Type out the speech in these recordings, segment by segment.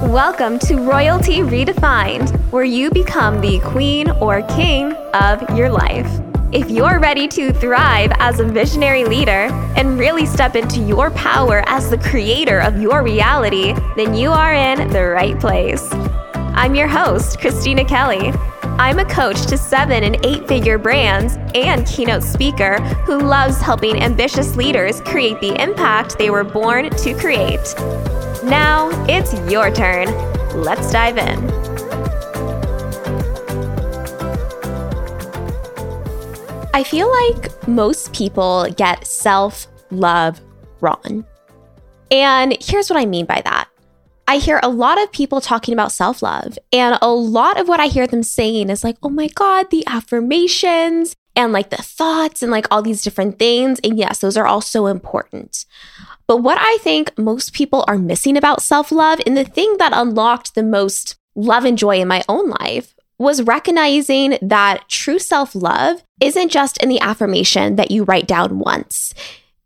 Welcome to Royalty Redefined, where you become the queen or king of your life. If you're ready to thrive as a visionary leader and really step into your power as the creator of your reality, then you are in the right place. I'm your host, Christina Kelly. I'm a coach to seven and eight figure brands and keynote speaker who loves helping ambitious leaders create the impact they were born to create. Now it's your turn. Let's dive in. I feel like most people get self love wrong. And here's what I mean by that. I hear a lot of people talking about self love, and a lot of what I hear them saying is like, oh my God, the affirmations and like the thoughts and like all these different things. And yes, those are all so important. But what I think most people are missing about self love and the thing that unlocked the most love and joy in my own life was recognizing that true self love isn't just in the affirmation that you write down once,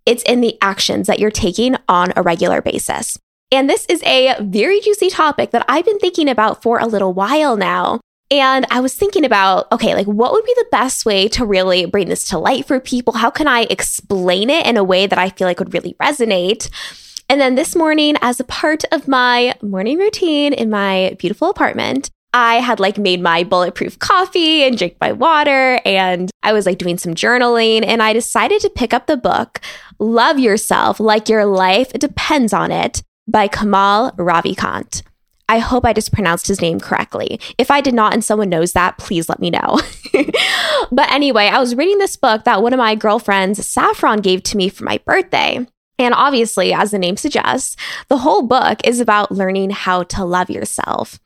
it's in the actions that you're taking on a regular basis. And this is a very juicy topic that I've been thinking about for a little while now. And I was thinking about, okay, like what would be the best way to really bring this to light for people? How can I explain it in a way that I feel like would really resonate? And then this morning, as a part of my morning routine in my beautiful apartment, I had like made my bulletproof coffee and drank my water and I was like doing some journaling and I decided to pick up the book Love Yourself Like Your Life Depends on It by Kamal Ravikant. I hope I just pronounced his name correctly. If I did not and someone knows that, please let me know. but anyway, I was reading this book that one of my girlfriends, Saffron, gave to me for my birthday. And obviously, as the name suggests, the whole book is about learning how to love yourself.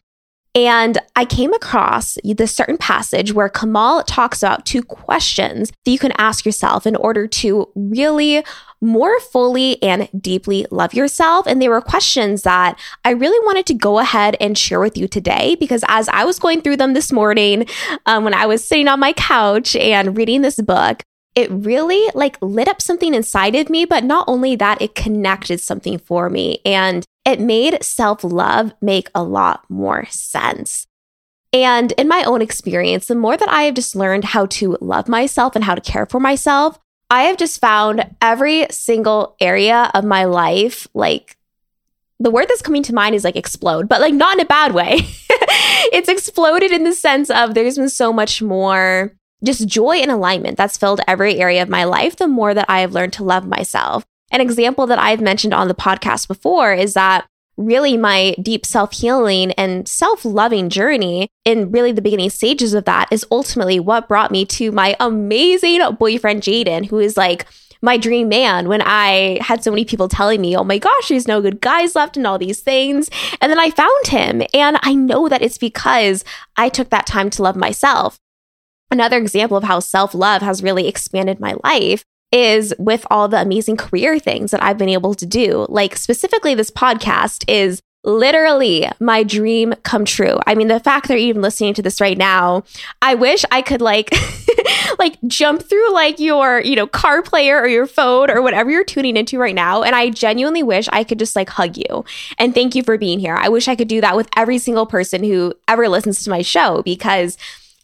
And I came across this certain passage where Kamal talks about two questions that you can ask yourself in order to really more fully and deeply love yourself. And they were questions that I really wanted to go ahead and share with you today because as I was going through them this morning, um, when I was sitting on my couch and reading this book, it really like lit up something inside of me. But not only that, it connected something for me. And it made self love make a lot more sense. And in my own experience, the more that I have just learned how to love myself and how to care for myself, I have just found every single area of my life, like the word that's coming to mind is like explode, but like not in a bad way. it's exploded in the sense of there's been so much more just joy and alignment that's filled every area of my life the more that I have learned to love myself. An example that I've mentioned on the podcast before is that really my deep self healing and self loving journey in really the beginning stages of that is ultimately what brought me to my amazing boyfriend, Jaden, who is like, my dream man when I had so many people telling me, oh my gosh, there's no good guys left and all these things. And then I found him. And I know that it's because I took that time to love myself. Another example of how self love has really expanded my life is with all the amazing career things that I've been able to do. Like, specifically, this podcast is literally my dream come true. I mean, the fact that you're even listening to this right now, I wish I could like like jump through like your, you know, car player or your phone or whatever you're tuning into right now and I genuinely wish I could just like hug you and thank you for being here. I wish I could do that with every single person who ever listens to my show because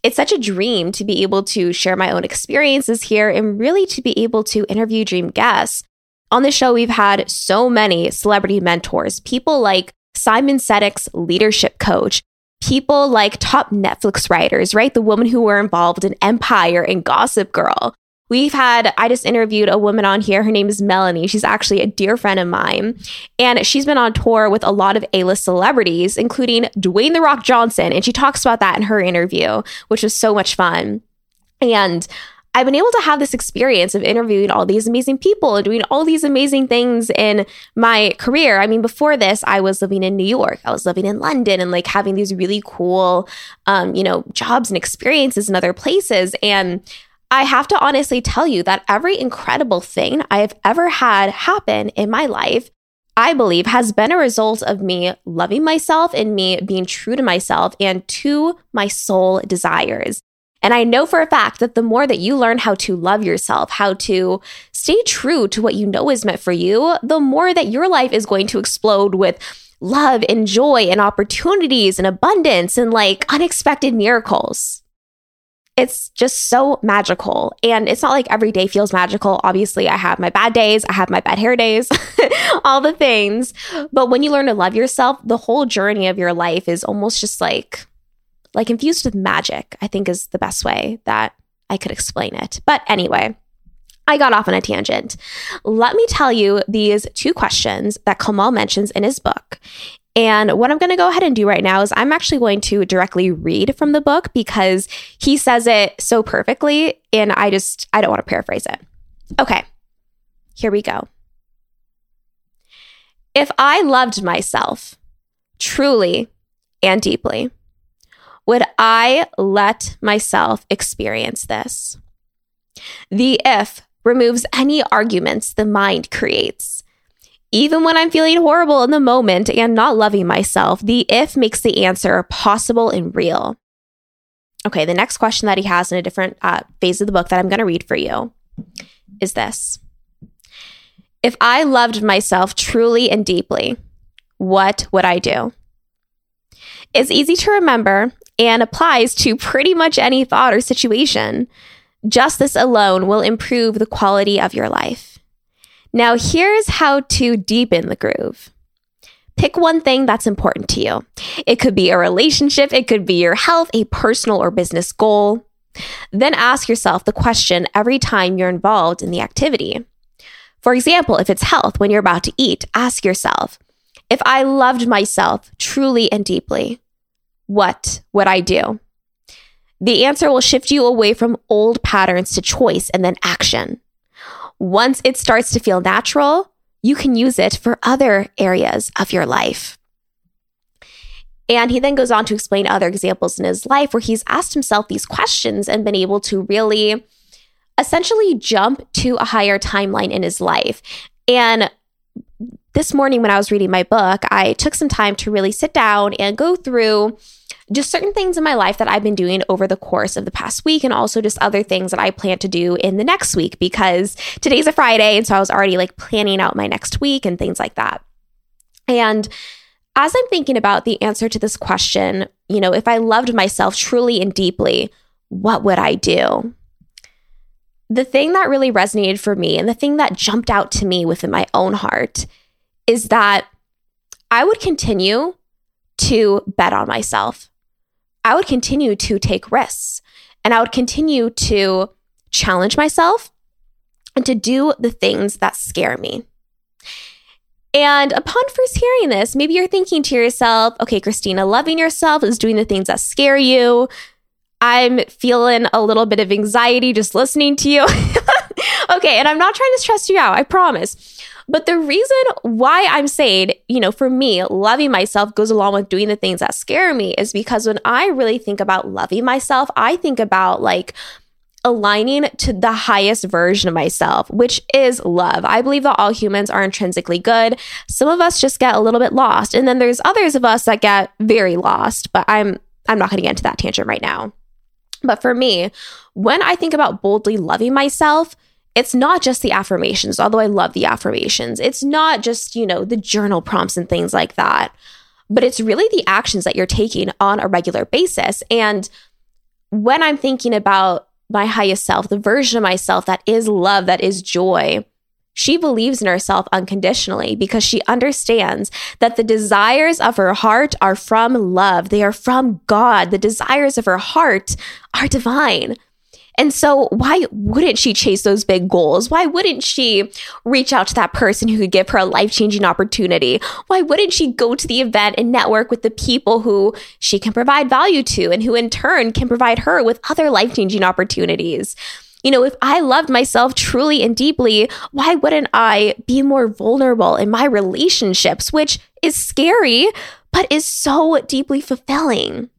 it's such a dream to be able to share my own experiences here and really to be able to interview dream guests. On the show, we've had so many celebrity mentors, people like Simon Sinek's leadership coach, people like top Netflix writers, right? The women who were involved in Empire and Gossip Girl, We've had, I just interviewed a woman on here. Her name is Melanie. She's actually a dear friend of mine. And she's been on tour with a lot of A list celebrities, including Dwayne The Rock Johnson. And she talks about that in her interview, which was so much fun. And I've been able to have this experience of interviewing all these amazing people and doing all these amazing things in my career. I mean, before this, I was living in New York, I was living in London and like having these really cool, um, you know, jobs and experiences in other places. And I have to honestly tell you that every incredible thing I have ever had happen in my life, I believe, has been a result of me loving myself and me being true to myself and to my soul desires. And I know for a fact that the more that you learn how to love yourself, how to stay true to what you know is meant for you, the more that your life is going to explode with love and joy and opportunities and abundance and like unexpected miracles. It's just so magical. And it's not like every day feels magical. Obviously, I have my bad days, I have my bad hair days, all the things. But when you learn to love yourself, the whole journey of your life is almost just like like infused with magic, I think is the best way that I could explain it. But anyway, I got off on a tangent. Let me tell you these two questions that Kamal mentions in his book. And what I'm going to go ahead and do right now is I'm actually going to directly read from the book because he says it so perfectly. And I just, I don't want to paraphrase it. Okay, here we go. If I loved myself truly and deeply, would I let myself experience this? The if removes any arguments the mind creates. Even when I'm feeling horrible in the moment and not loving myself, the if makes the answer possible and real. Okay, the next question that he has in a different uh, phase of the book that I'm going to read for you is this If I loved myself truly and deeply, what would I do? It's easy to remember and applies to pretty much any thought or situation. Just this alone will improve the quality of your life. Now, here's how to deepen the groove. Pick one thing that's important to you. It could be a relationship, it could be your health, a personal or business goal. Then ask yourself the question every time you're involved in the activity. For example, if it's health, when you're about to eat, ask yourself if I loved myself truly and deeply, what would I do? The answer will shift you away from old patterns to choice and then action. Once it starts to feel natural, you can use it for other areas of your life. And he then goes on to explain other examples in his life where he's asked himself these questions and been able to really essentially jump to a higher timeline in his life. And this morning, when I was reading my book, I took some time to really sit down and go through just certain things in my life that I've been doing over the course of the past week, and also just other things that I plan to do in the next week because today's a Friday. And so I was already like planning out my next week and things like that. And as I'm thinking about the answer to this question, you know, if I loved myself truly and deeply, what would I do? The thing that really resonated for me and the thing that jumped out to me within my own heart is that I would continue to bet on myself. I would continue to take risks and I would continue to challenge myself and to do the things that scare me. And upon first hearing this, maybe you're thinking to yourself, okay, Christina, loving yourself is doing the things that scare you. I'm feeling a little bit of anxiety just listening to you. okay, and I'm not trying to stress you out, I promise. But the reason why I'm saying, you know, for me, loving myself goes along with doing the things that scare me is because when I really think about loving myself, I think about like, aligning to the highest version of myself, which is love. I believe that all humans are intrinsically good. Some of us just get a little bit lost, and then there's others of us that get very lost, but I'm I'm not going to get into that tangent right now. But for me, when I think about boldly loving myself, it's not just the affirmations, although I love the affirmations. It's not just, you know, the journal prompts and things like that, but it's really the actions that you're taking on a regular basis. And when I'm thinking about my highest self, the version of myself that is love, that is joy, she believes in herself unconditionally because she understands that the desires of her heart are from love. They are from God. The desires of her heart are divine. And so, why wouldn't she chase those big goals? Why wouldn't she reach out to that person who could give her a life changing opportunity? Why wouldn't she go to the event and network with the people who she can provide value to and who in turn can provide her with other life changing opportunities? You know, if I loved myself truly and deeply, why wouldn't I be more vulnerable in my relationships, which is scary, but is so deeply fulfilling?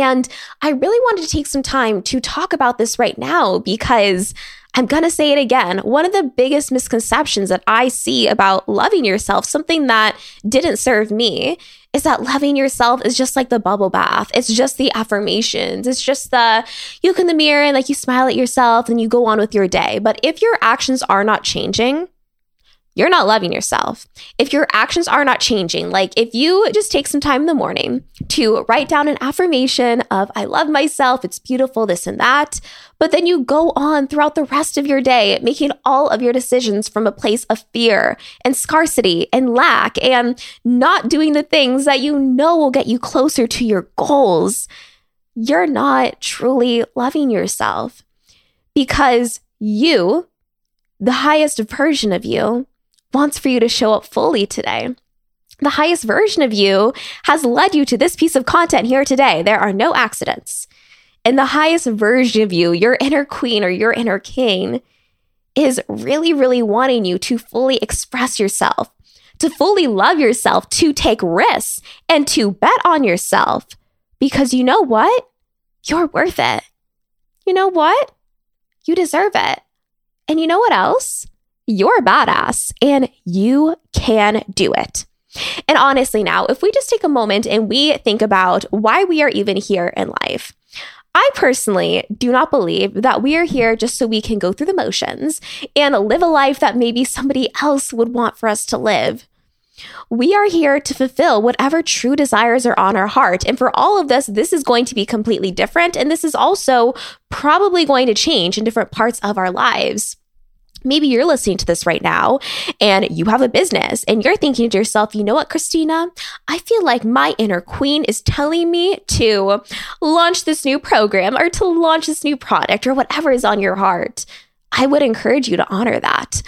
And I really wanted to take some time to talk about this right now because I'm going to say it again. One of the biggest misconceptions that I see about loving yourself, something that didn't serve me, is that loving yourself is just like the bubble bath. It's just the affirmations. It's just the you look in the mirror and like you smile at yourself and you go on with your day. But if your actions are not changing, you're not loving yourself. If your actions are not changing, like if you just take some time in the morning to write down an affirmation of, I love myself, it's beautiful, this and that, but then you go on throughout the rest of your day making all of your decisions from a place of fear and scarcity and lack and not doing the things that you know will get you closer to your goals, you're not truly loving yourself because you, the highest version of you, wants for you to show up fully today. The highest version of you has led you to this piece of content here today. There are no accidents. And the highest version of you, your inner queen or your inner king, is really, really wanting you to fully express yourself, to fully love yourself, to take risks, and to bet on yourself. Because you know what? You're worth it. You know what? You deserve it. And you know what else? You're a badass and you can do it. And honestly, now, if we just take a moment and we think about why we are even here in life, I personally do not believe that we are here just so we can go through the motions and live a life that maybe somebody else would want for us to live. We are here to fulfill whatever true desires are on our heart. And for all of this, this is going to be completely different. And this is also probably going to change in different parts of our lives. Maybe you're listening to this right now and you have a business and you're thinking to yourself, you know what, Christina? I feel like my inner queen is telling me to launch this new program or to launch this new product or whatever is on your heart. I would encourage you to honor that.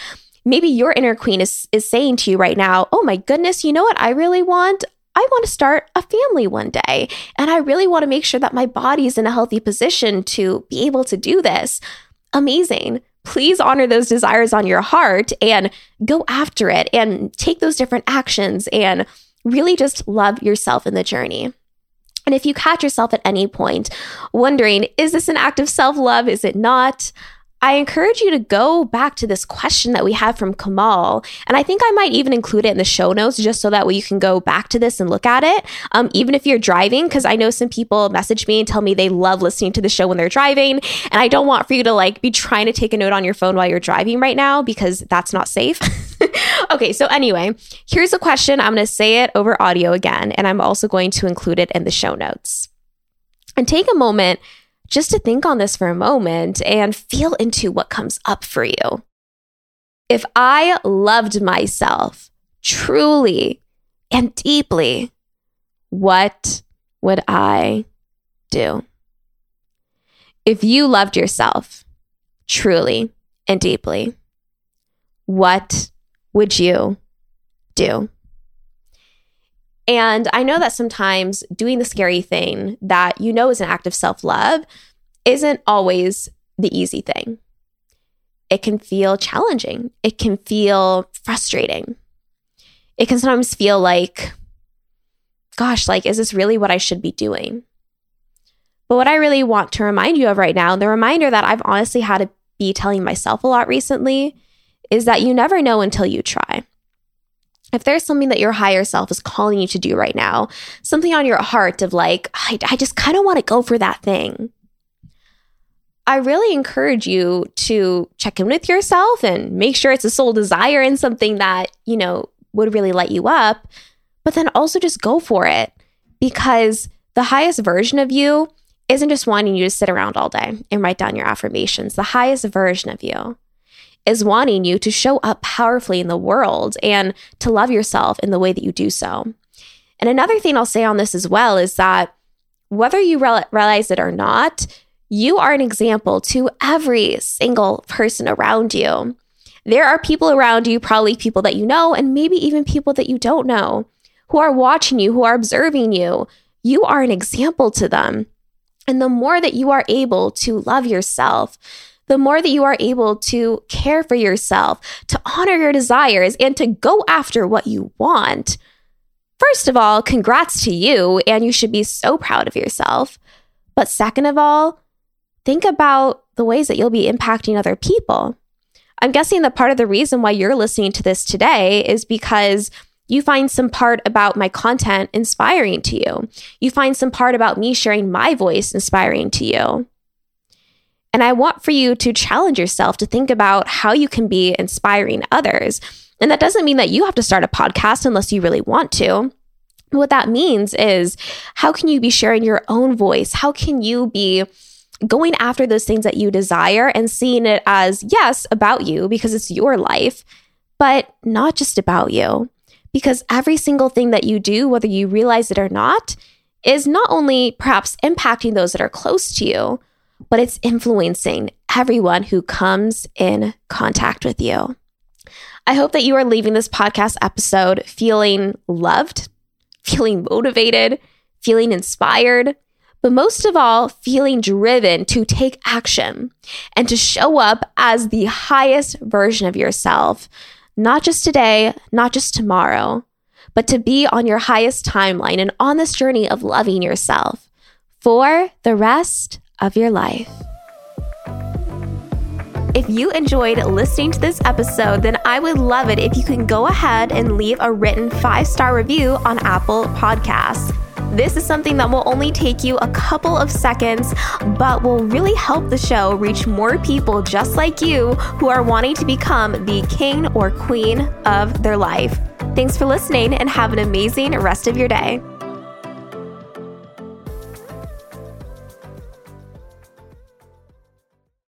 Maybe your inner queen is, is saying to you right now, oh my goodness, you know what I really want? I want to start a family one day. And I really want to make sure that my body is in a healthy position to be able to do this. Amazing please honor those desires on your heart and go after it and take those different actions and really just love yourself in the journey. And if you catch yourself at any point wondering, is this an act of self love? Is it not? I encourage you to go back to this question that we had from Kamal. And I think I might even include it in the show notes just so that way you can go back to this and look at it. Um, even if you're driving, because I know some people message me and tell me they love listening to the show when they're driving. And I don't want for you to like be trying to take a note on your phone while you're driving right now because that's not safe. okay, so anyway, here's a question. I'm going to say it over audio again, and I'm also going to include it in the show notes. And take a moment just to think on this for a moment and feel into what comes up for you. If I loved myself truly and deeply, what would I do? If you loved yourself truly and deeply, what would you do? And I know that sometimes doing the scary thing that you know is an act of self love isn't always the easy thing. It can feel challenging, it can feel frustrating. It can sometimes feel like, gosh, like, is this really what I should be doing? But what I really want to remind you of right now, the reminder that I've honestly had to be telling myself a lot recently, is that you never know until you try if there's something that your higher self is calling you to do right now, something on your heart of like, I, I just kind of want to go for that thing. I really encourage you to check in with yourself and make sure it's a soul desire and something that, you know, would really light you up, but then also just go for it because the highest version of you isn't just wanting you to sit around all day and write down your affirmations. The highest version of you is wanting you to show up powerfully in the world and to love yourself in the way that you do so. And another thing I'll say on this as well is that whether you realize it or not, you are an example to every single person around you. There are people around you, probably people that you know, and maybe even people that you don't know, who are watching you, who are observing you. You are an example to them. And the more that you are able to love yourself, the more that you are able to care for yourself, to honor your desires, and to go after what you want. First of all, congrats to you, and you should be so proud of yourself. But second of all, think about the ways that you'll be impacting other people. I'm guessing that part of the reason why you're listening to this today is because you find some part about my content inspiring to you. You find some part about me sharing my voice inspiring to you. And I want for you to challenge yourself to think about how you can be inspiring others. And that doesn't mean that you have to start a podcast unless you really want to. What that means is how can you be sharing your own voice? How can you be going after those things that you desire and seeing it as, yes, about you because it's your life, but not just about you. Because every single thing that you do, whether you realize it or not, is not only perhaps impacting those that are close to you, but it's influencing everyone who comes in contact with you. I hope that you are leaving this podcast episode feeling loved, feeling motivated, feeling inspired, but most of all, feeling driven to take action and to show up as the highest version of yourself, not just today, not just tomorrow, but to be on your highest timeline and on this journey of loving yourself for the rest of your life. If you enjoyed listening to this episode, then I would love it if you can go ahead and leave a written five star review on Apple Podcasts. This is something that will only take you a couple of seconds, but will really help the show reach more people just like you who are wanting to become the king or queen of their life. Thanks for listening and have an amazing rest of your day.